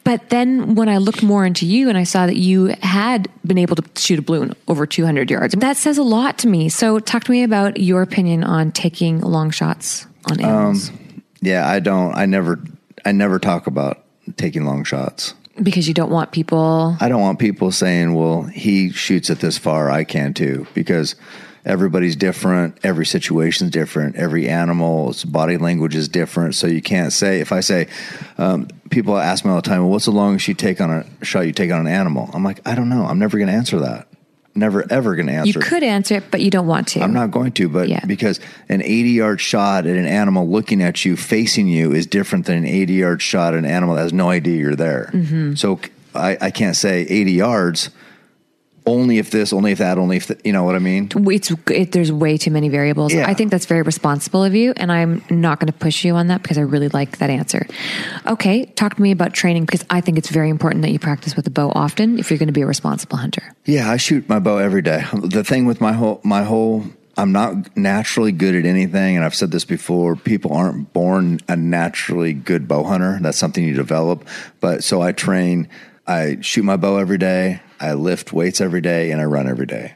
But then when I looked more into you and I saw that you had been able to shoot a balloon over 200 yards, that says a lot to me. So talk to me about your opinion on taking long shots on animals Yeah, I don't. I never. I never talk about taking long shots. because you don't want people. I don't want people saying, "Well, he shoots it this far, I can too," because everybody's different. Every situation's different. Every animal's body language is different. So you can't say. If I say, um, people ask me all the time, "Well, what's the longest you take on a shot you take on an animal?" I'm like, I don't know. I'm never going to answer that. Never ever going to answer. You could answer it, but you don't want to. I'm not going to, but Yeah. because an 80 yard shot at an animal looking at you, facing you, is different than an 80 yard shot at an animal that has no idea you're there. Mm-hmm. So I, I can't say 80 yards. Only if this, only if that, only if you know what I mean? It's it, there's way too many variables. Yeah. I think that's very responsible of you, and I'm not going to push you on that because I really like that answer. Okay, talk to me about training because I think it's very important that you practice with a bow often if you're going to be a responsible hunter. Yeah, I shoot my bow every day. The thing with my whole, my whole, I'm not naturally good at anything, and I've said this before. People aren't born a naturally good bow hunter. That's something you develop. But so I train. I shoot my bow every day. I lift weights every day, and I run every day,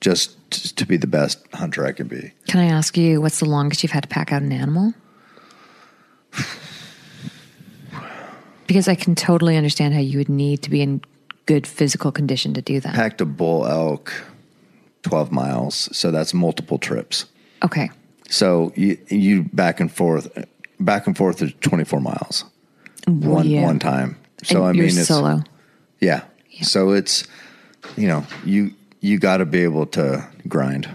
just to be the best hunter I can be. Can I ask you what's the longest you've had to pack out an animal? Because I can totally understand how you would need to be in good physical condition to do that. Packed a bull elk, twelve miles. So that's multiple trips. Okay. So you you back and forth, back and forth is twenty four miles, one yeah. one time. So And I mean, it's solo. Yeah. So it's you know you you got to be able to grind.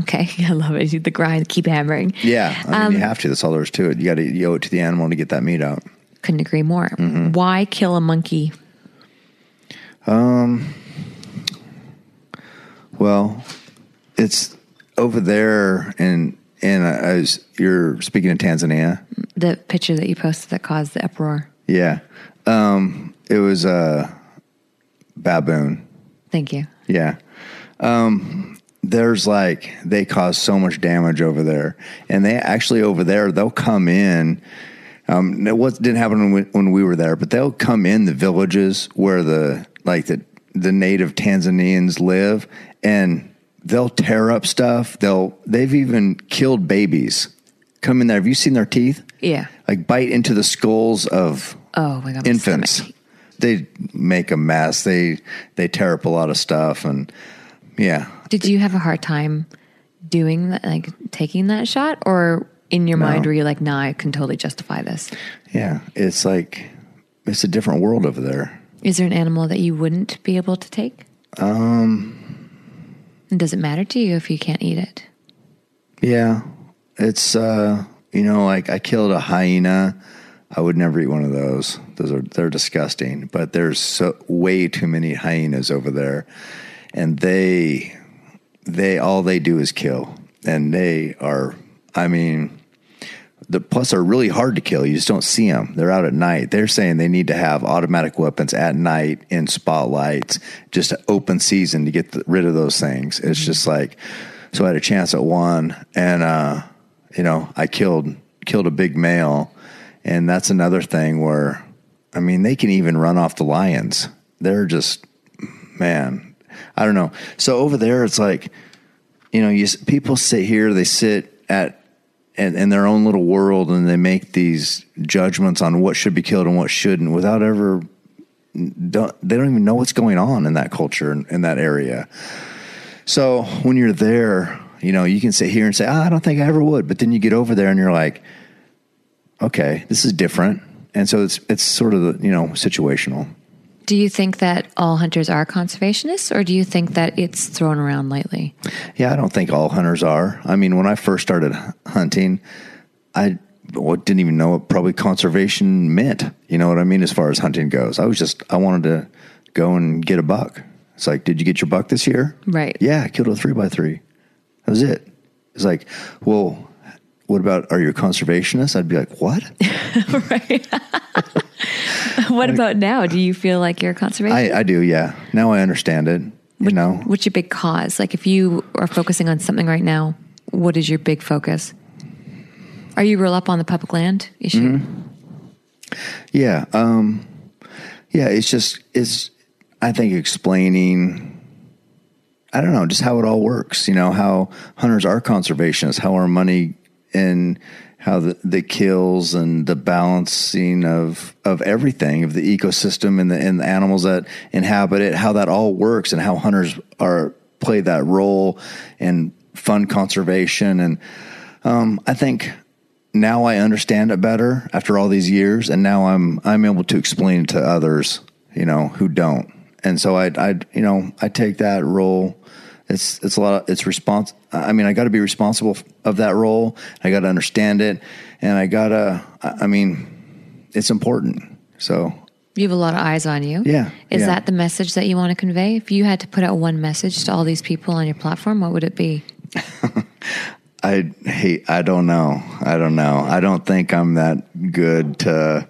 Okay. I love it. The grind, keep hammering. Yeah, I mean Um, you have to. That's all there is to it. You got to you owe it to the animal to get that meat out. Couldn't agree more. Mm-hmm. Why kill a monkey? Um. Well, it's over there, and and I was you're speaking of Tanzania. The picture that you posted that caused the uproar. Yeah, um, it was a baboon. Thank you. Yeah. Um, there's like they cause so much damage over there, and they actually over there they'll come in. Um, what didn't happen when we, when we were there, but they'll come in the villages where the like the the native Tanzanians live, and they'll tear up stuff. They'll they've even killed babies. Come in there. Have you seen their teeth? Yeah. Like bite into the skulls of Oh my god. infants. stomach. They make a mess. They they tear up a lot of stuff, and yeah, Did you have a hard time doing that, like taking that shot, or in your mind were you like, "Nah, I can totally justify this"? yeah. It's like it's a different world over there. Is there an animal that you wouldn't be able to take? Um, does it matter to you if you can't eat it? Yeah, it's uh, you know, like I killed a hyena. I would never eat one of those. Those are they're disgusting. But there's so way too many hyenas over there, and they they all they do is kill, and they are. I mean, the plus are really hard to kill. You just don't see them. They're out at night. They're saying they need to have automatic weapons at night in spotlights, just an open season to get the, rid of those things. It's just like so. I had a chance at one, and uh, you know, I killed killed a big male, and that's another thing where, I mean, they can even run off the lions. They're just man, I don't know. So over there, it's like, you know, you people sit here, they sit at in, in their own little world and they make these judgments on what should be killed and what shouldn't without ever don't, they don't even know what's going on in that culture in, in that area. So when you're there, you know, you can sit here and say, oh, I don't think I ever would. But then you get over there and you're like, okay, this is different. And so it's, it's sort of, the, you know, situational. Do you think that all hunters are conservationists or do you think that it's thrown around lately? Yeah, I don't think all hunters are. I mean, when I first started hunting, I well, didn't even know what probably conservation meant. You know what I mean? As far as hunting goes, I was just, I wanted to go and get a buck. It's like, did you get your buck this year? Right. Yeah, I killed a three by three. That was it. It's like, well, what about are you a conservationist? I'd be like, what? right. what about now? Do you feel like you're a conservationist? I, I do, yeah. Now I understand it. You what, know, what's your big cause? Like, if you are focusing on something right now, what is your big focus? Are you real up on the public land issue? Mm-hmm. Yeah, um, yeah. It's just it's. I think explaining. I don't know, just how it all works. You know, how hunters are conservationists, how our money and how the, the kills and the balancing of of everything of the ecosystem and the and the animals that inhabit it, how that all works, and how hunters are play that role and fund conservation. And um, I think now I understand it better after all these years, and now I'm I'm able to explain to others, you know, who don't. And so I I you know I take that role. It's it's a lot. Of, it's response. I mean, I got to be responsible of that role. I got to understand it, and I gotta. I mean, it's important. So you have a lot of eyes on you. Yeah. Is yeah. that the message that you want to convey? If you had to put out one message to all these people on your platform, what would it be? I hate. I don't know. I don't know. I don't think I'm that good to.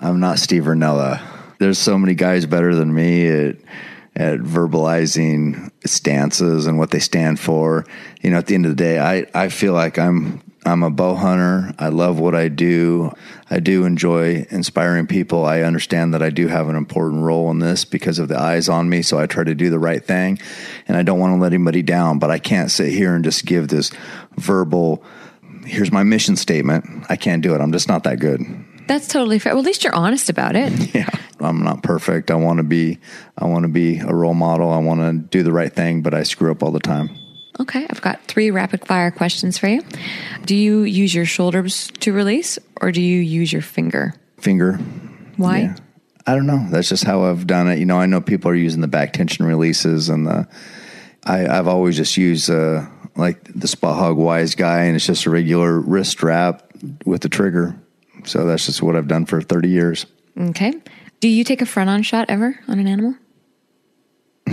I'm not Steve Rinella. There's so many guys better than me at at verbalizing stances and what they stand for. You know, at the end of the day, I I feel like I'm I'm a bow hunter. I love what I do. I do enjoy inspiring people. I understand that I do have an important role in this because of the eyes on me. So I try to do the right thing and I don't want to let anybody down, but I can't sit here and just give this verbal, here's my mission statement. I can't do it. I'm just not that good. That's totally fair. Well, at least you're honest about it. Yeah. I'm not perfect. I want to be, I want to be a role model. I want to do the right thing, but I screw up all the time. Okay, I've got three rapid fire questions for you. Do you use your shoulders to release or do you use your finger? Finger. Why? Yeah. I don't know. That's just how I've done it. You know, I know people are using the back tension releases and the, I, have always just used uh, like the Spot Hogg Wiseguy and it's just a regular wrist wrap with the trigger. So that's just what I've done for 30 years. Okay. Do you take a front on shot ever on an animal?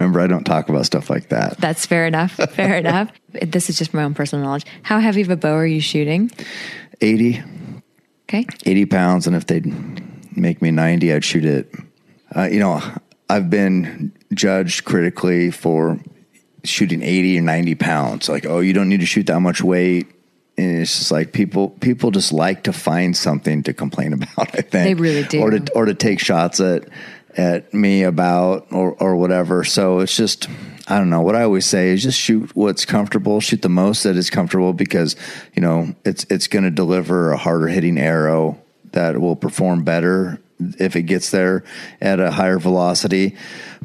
Remember, I don't talk about stuff like that. That's fair enough. Fair enough. This is just my own personal knowledge. How heavy of a bow are you shooting? 80. Okay. 80 pounds. And if they'd make me 90, I'd shoot it. Uh, you know, I've been judged critically for shooting 80 or 90 pounds. Like, oh, you don't need to shoot that much weight. And it's just like people people just like to find something to complain about, I think. They really do. Or to or to take shots at at me about or, or whatever. So it's just, I don't know. What I always say is just shoot what's comfortable, shoot the most that is comfortable because, you know, it's, it's going to deliver a harder hitting arrow that will perform better if it gets there at a higher velocity.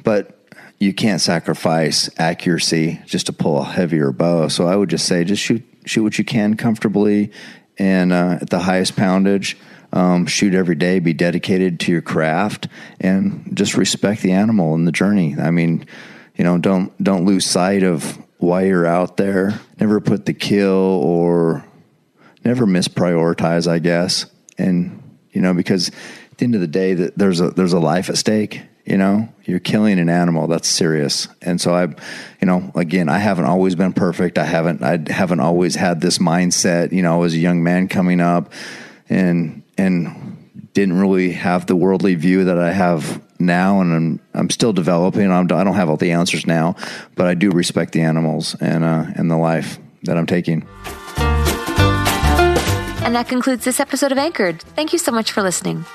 But you can't sacrifice accuracy just to pull a heavier bow. So I would just say, just shoot, shoot what you can comfortably and uh, at the highest poundage um, shoot every day, be dedicated to your craft, and just respect the animal and the journey. I mean, you know, don't don't lose sight of why you're out there. Never put the kill or never misprioritize, I guess. And you know, because at the end of the day, that there's a there's a life at stake. You know, you're killing an animal. That's serious. And so I, you know, again, I haven't always been perfect. I haven't I haven't always had this mindset. You know, I was a young man coming up, and and didn't really have the worldly view that I have now, and I'm I'm still developing. I'm, I don't have all the answers now, but I do respect the animals and uh, and the life that I'm taking. And that concludes this episode of Anchored. Thank you so much for listening.